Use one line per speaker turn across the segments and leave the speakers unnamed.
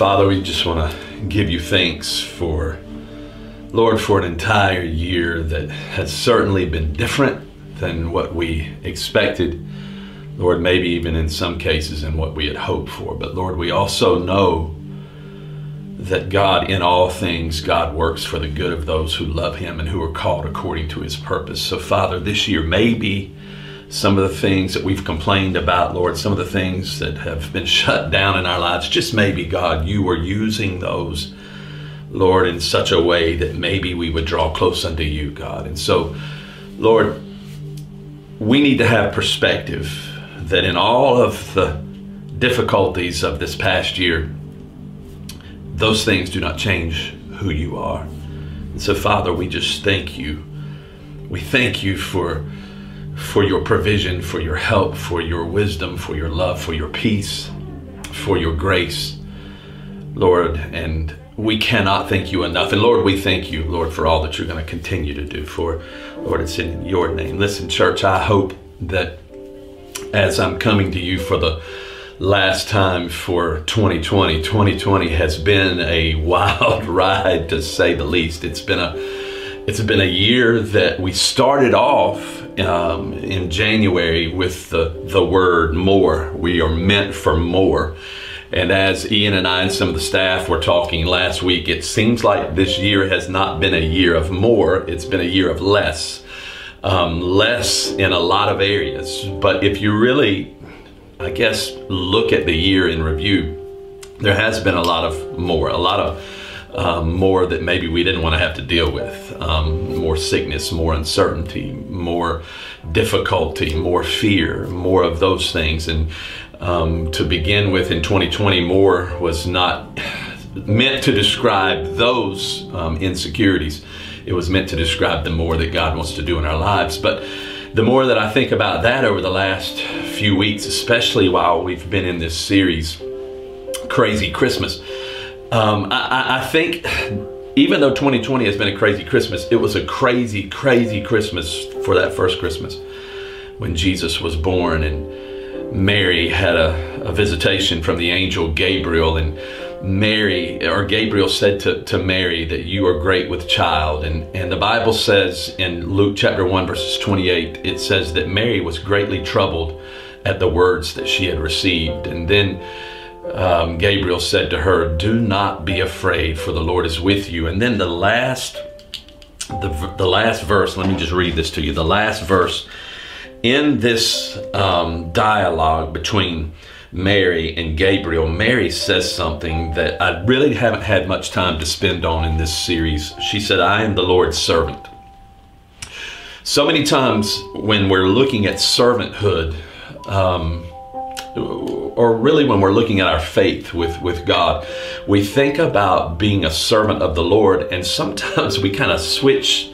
Father, we just want to give you thanks for, Lord, for an entire year that has certainly been different than what we expected. Lord, maybe even in some cases in what we had hoped for. But Lord, we also know that God, in all things, God works for the good of those who love Him and who are called according to His purpose. So, Father, this year, maybe some of the things that we've complained about, Lord, some of the things that have been shut down in our lives, just maybe, God, you were using those, Lord, in such a way that maybe we would draw close unto you, God. And so, Lord, we need to have perspective that in all of the difficulties of this past year, those things do not change who you are. And so, Father, we just thank you. We thank you for for your provision, for your help, for your wisdom, for your love, for your peace, for your grace, Lord. And we cannot thank you enough. And Lord, we thank you, Lord, for all that you're going to continue to do. For, Lord, it's in your name. Listen, church, I hope that as I'm coming to you for the last time for 2020, 2020 has been a wild ride to say the least. It's been a it's been a year that we started off um, in January with the, the word more. We are meant for more. And as Ian and I and some of the staff were talking last week, it seems like this year has not been a year of more, it's been a year of less. Um, less in a lot of areas. But if you really, I guess, look at the year in review, there has been a lot of more, a lot of um, more that maybe we didn't want to have to deal with. Um, more sickness, more uncertainty, more difficulty, more fear, more of those things. And um, to begin with in 2020, more was not meant to describe those um, insecurities. It was meant to describe the more that God wants to do in our lives. But the more that I think about that over the last few weeks, especially while we've been in this series, Crazy Christmas, um, I, I think even though 2020 has been a crazy Christmas, it was a crazy, crazy Christmas for that first Christmas when Jesus was born and Mary had a, a visitation from the angel Gabriel and Mary or Gabriel said to, to Mary that you are great with child. And, and the Bible says in Luke chapter 1 verses 28 it says that Mary was greatly troubled at the words that she had received. And then um, Gabriel said to her, Do not be afraid, for the Lord is with you. And then the last, the, the last verse, let me just read this to you. The last verse in this um, dialogue between Mary and Gabriel, Mary says something that I really haven't had much time to spend on in this series. She said, I am the Lord's servant. So many times when we're looking at servanthood, um, or really when we're looking at our faith with, with God, we think about being a servant of the Lord, and sometimes we kind of switch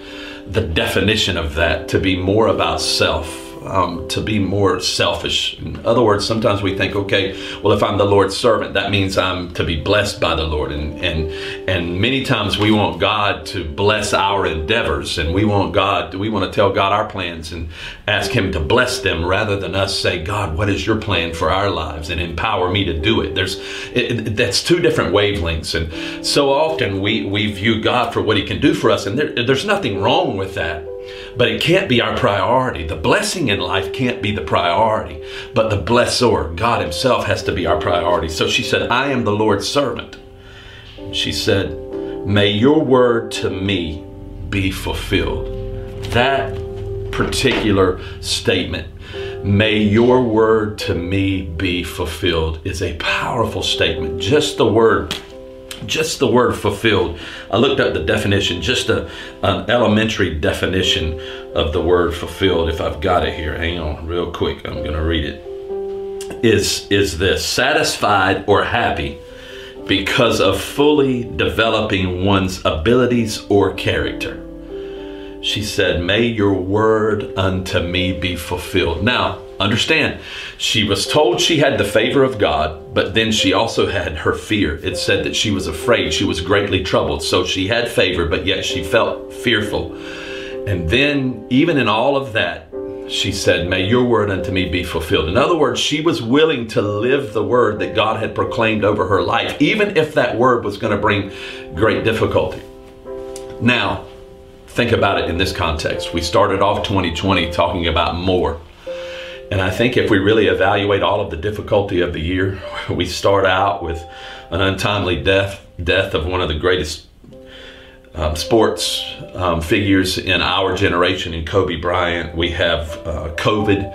the definition of that to be more about self um, to be more selfish. In other words, sometimes we think, okay, well, if I'm the Lord's servant, that means I'm to be blessed by the Lord. And and and many times we want God to bless our endeavors, and we want God, we want to tell God our plans and ask Him to bless them, rather than us say, God, what is your plan for our lives, and empower me to do it. There's it, that's two different wavelengths, and so often we we view God for what He can do for us, and there, there's nothing wrong with that. But it can't be our priority. The blessing in life can't be the priority, but the blessor, God Himself, has to be our priority. So she said, I am the Lord's servant. She said, May your word to me be fulfilled. That particular statement, may your word to me be fulfilled, is a powerful statement. Just the word just the word fulfilled. I looked up the definition, just a, an elementary definition of the word fulfilled. If I've got it here, hang on real quick. I'm going to read it. Is, is this satisfied or happy because of fully developing one's abilities or character? She said, May your word unto me be fulfilled. Now, Understand, she was told she had the favor of God, but then she also had her fear. It said that she was afraid, she was greatly troubled. So she had favor, but yet she felt fearful. And then, even in all of that, she said, May your word unto me be fulfilled. In other words, she was willing to live the word that God had proclaimed over her life, even if that word was going to bring great difficulty. Now, think about it in this context. We started off 2020 talking about more. And I think if we really evaluate all of the difficulty of the year, we start out with an untimely death, death of one of the greatest um, sports um, figures in our generation in Kobe Bryant. We have uh, COVID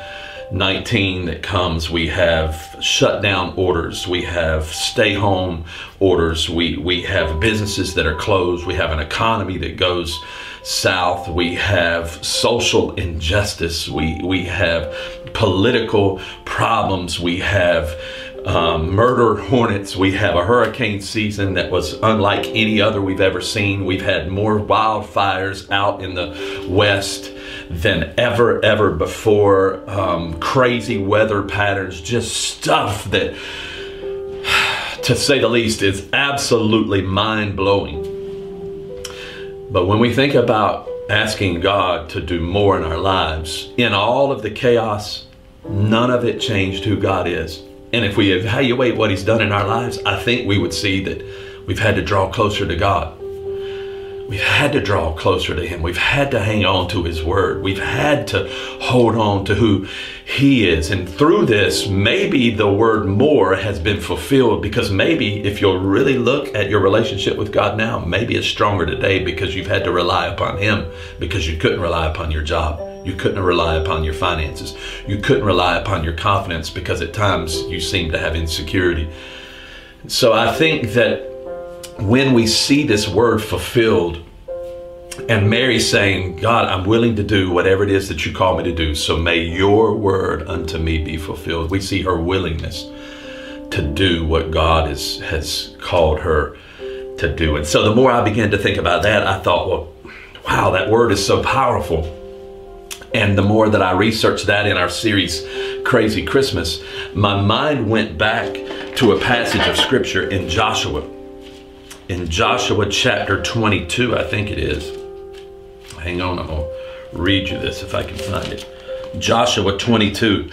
19 that comes. We have shutdown orders. We have stay home orders. We, we have businesses that are closed. We have an economy that goes south. We have social injustice. We, we have political problems. We have um, murder hornets. We have a hurricane season that was unlike any other we've ever seen. We've had more wildfires out in the west than ever, ever before. Um, crazy weather patterns, just stuff that, to say the least, is absolutely mind blowing. But when we think about asking God to do more in our lives, in all of the chaos, none of it changed who God is. And if we evaluate what He's done in our lives, I think we would see that we've had to draw closer to God. We've had to draw closer to Him. We've had to hang on to His Word. We've had to hold on to who He is. And through this, maybe the word more has been fulfilled because maybe if you'll really look at your relationship with God now, maybe it's stronger today because you've had to rely upon Him because you couldn't rely upon your job. You couldn't rely upon your finances. You couldn't rely upon your confidence because at times you seem to have insecurity. So I think that when we see this word fulfilled, and Mary saying, God, I'm willing to do whatever it is that you call me to do. So may your word unto me be fulfilled. We see her willingness to do what God is, has called her to do. And so the more I began to think about that, I thought, well, wow, that word is so powerful. And the more that I researched that in our series, Crazy Christmas, my mind went back to a passage of scripture in Joshua. In Joshua chapter 22, I think it is. Hang on, I'm going to read you this if I can find it. Joshua 22.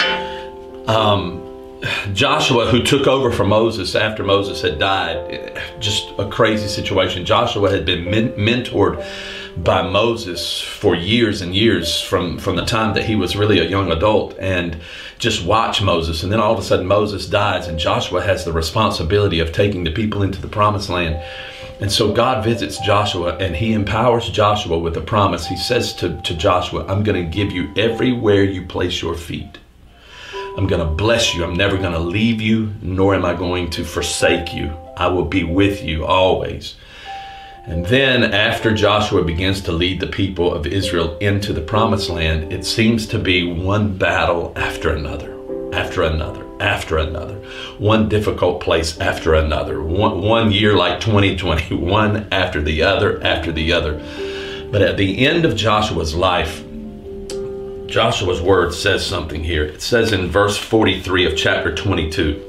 Um, Joshua, who took over from Moses after Moses had died, just a crazy situation. Joshua had been men- mentored by Moses for years and years from, from the time that he was really a young adult and just watch Moses. And then all of a sudden Moses dies and Joshua has the responsibility of taking the people into the promised land. And so God visits Joshua and he empowers Joshua with a promise. He says to, to Joshua, I'm going to give you everywhere you place your feet. I'm going to bless you. I'm never going to leave you, nor am I going to forsake you. I will be with you always. And then, after Joshua begins to lead the people of Israel into the promised land, it seems to be one battle after another, after another, after another, one difficult place after another, one, one year like 2020, one after the other, after the other. But at the end of Joshua's life, Joshua's word says something here. It says in verse 43 of chapter 22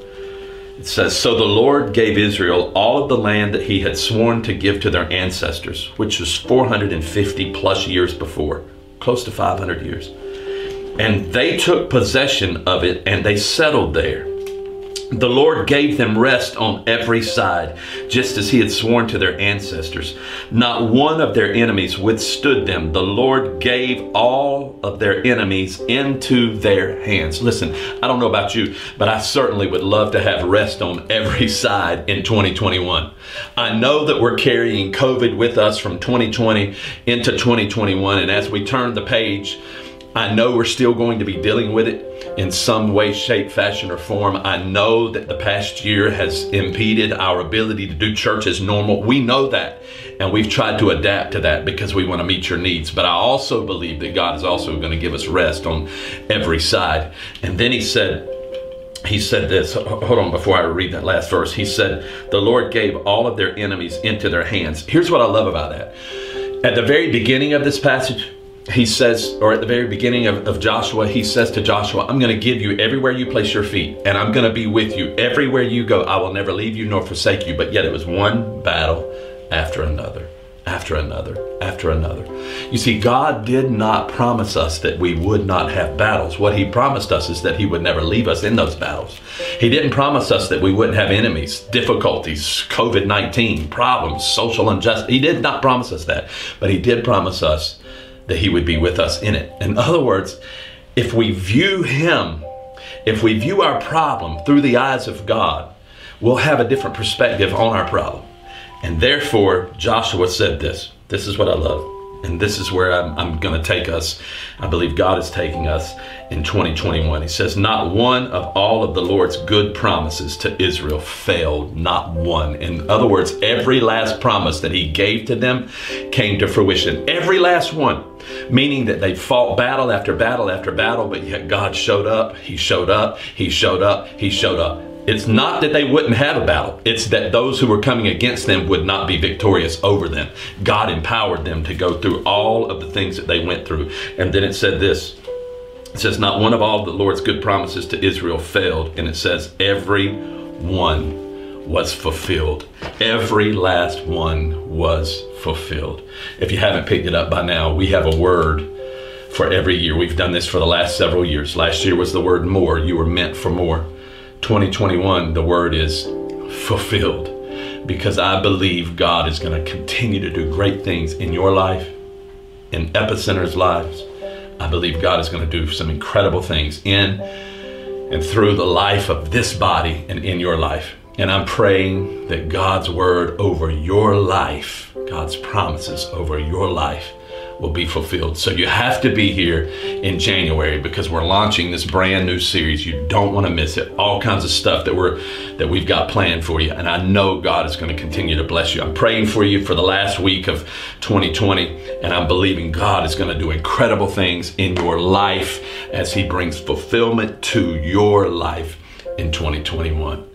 it says, So the Lord gave Israel all of the land that he had sworn to give to their ancestors, which was 450 plus years before, close to 500 years. And they took possession of it and they settled there. The Lord gave them rest on every side, just as He had sworn to their ancestors. Not one of their enemies withstood them. The Lord gave all of their enemies into their hands. Listen, I don't know about you, but I certainly would love to have rest on every side in 2021. I know that we're carrying COVID with us from 2020 into 2021, and as we turn the page, I know we're still going to be dealing with it in some way, shape, fashion, or form. I know that the past year has impeded our ability to do church as normal. We know that, and we've tried to adapt to that because we want to meet your needs. But I also believe that God is also going to give us rest on every side. And then he said, he said this, hold on before I read that last verse. He said, The Lord gave all of their enemies into their hands. Here's what I love about that. At the very beginning of this passage, he says, or at the very beginning of, of Joshua, he says to Joshua, I'm going to give you everywhere you place your feet, and I'm going to be with you everywhere you go. I will never leave you nor forsake you. But yet it was one battle after another. after another after another. You see, God did not promise us that we would not have battles. What He promised us is that He would never leave us in those battles. He didn't promise us that we wouldn't have enemies, difficulties, COVID 19, problems, social injustice. He did not promise us that. But He did promise us that He would be with us in it. In other words, if we view Him, if we view our problem through the eyes of God, we'll have a different perspective on our problem. And therefore, Joshua said this. This is what I love. And this is where I'm, I'm going to take us. I believe God is taking us in 2021. He says, Not one of all of the Lord's good promises to Israel failed, not one. In other words, every last promise that He gave to them came to fruition. Every last one. Meaning that they fought battle after battle after battle, but yet God showed up. He showed up. He showed up. He showed up. It's not that they wouldn't have a battle. It's that those who were coming against them would not be victorious over them. God empowered them to go through all of the things that they went through. And then it said this. It says, Not one of all the Lord's good promises to Israel failed. And it says, Every one was fulfilled. Every last one was fulfilled. If you haven't picked it up by now, we have a word for every year. We've done this for the last several years. Last year was the word more. You were meant for more. 2021, the word is fulfilled because I believe God is going to continue to do great things in your life, in Epicenter's lives. I believe God is going to do some incredible things in and through the life of this body and in your life. And I'm praying that God's word over your life, God's promises over your life, will be fulfilled. So you have to be here in January because we're launching this brand new series. You don't want to miss it. All kinds of stuff that we're that we've got planned for you. And I know God is going to continue to bless you. I'm praying for you for the last week of 2020 and I'm believing God is going to do incredible things in your life as he brings fulfillment to your life in 2021.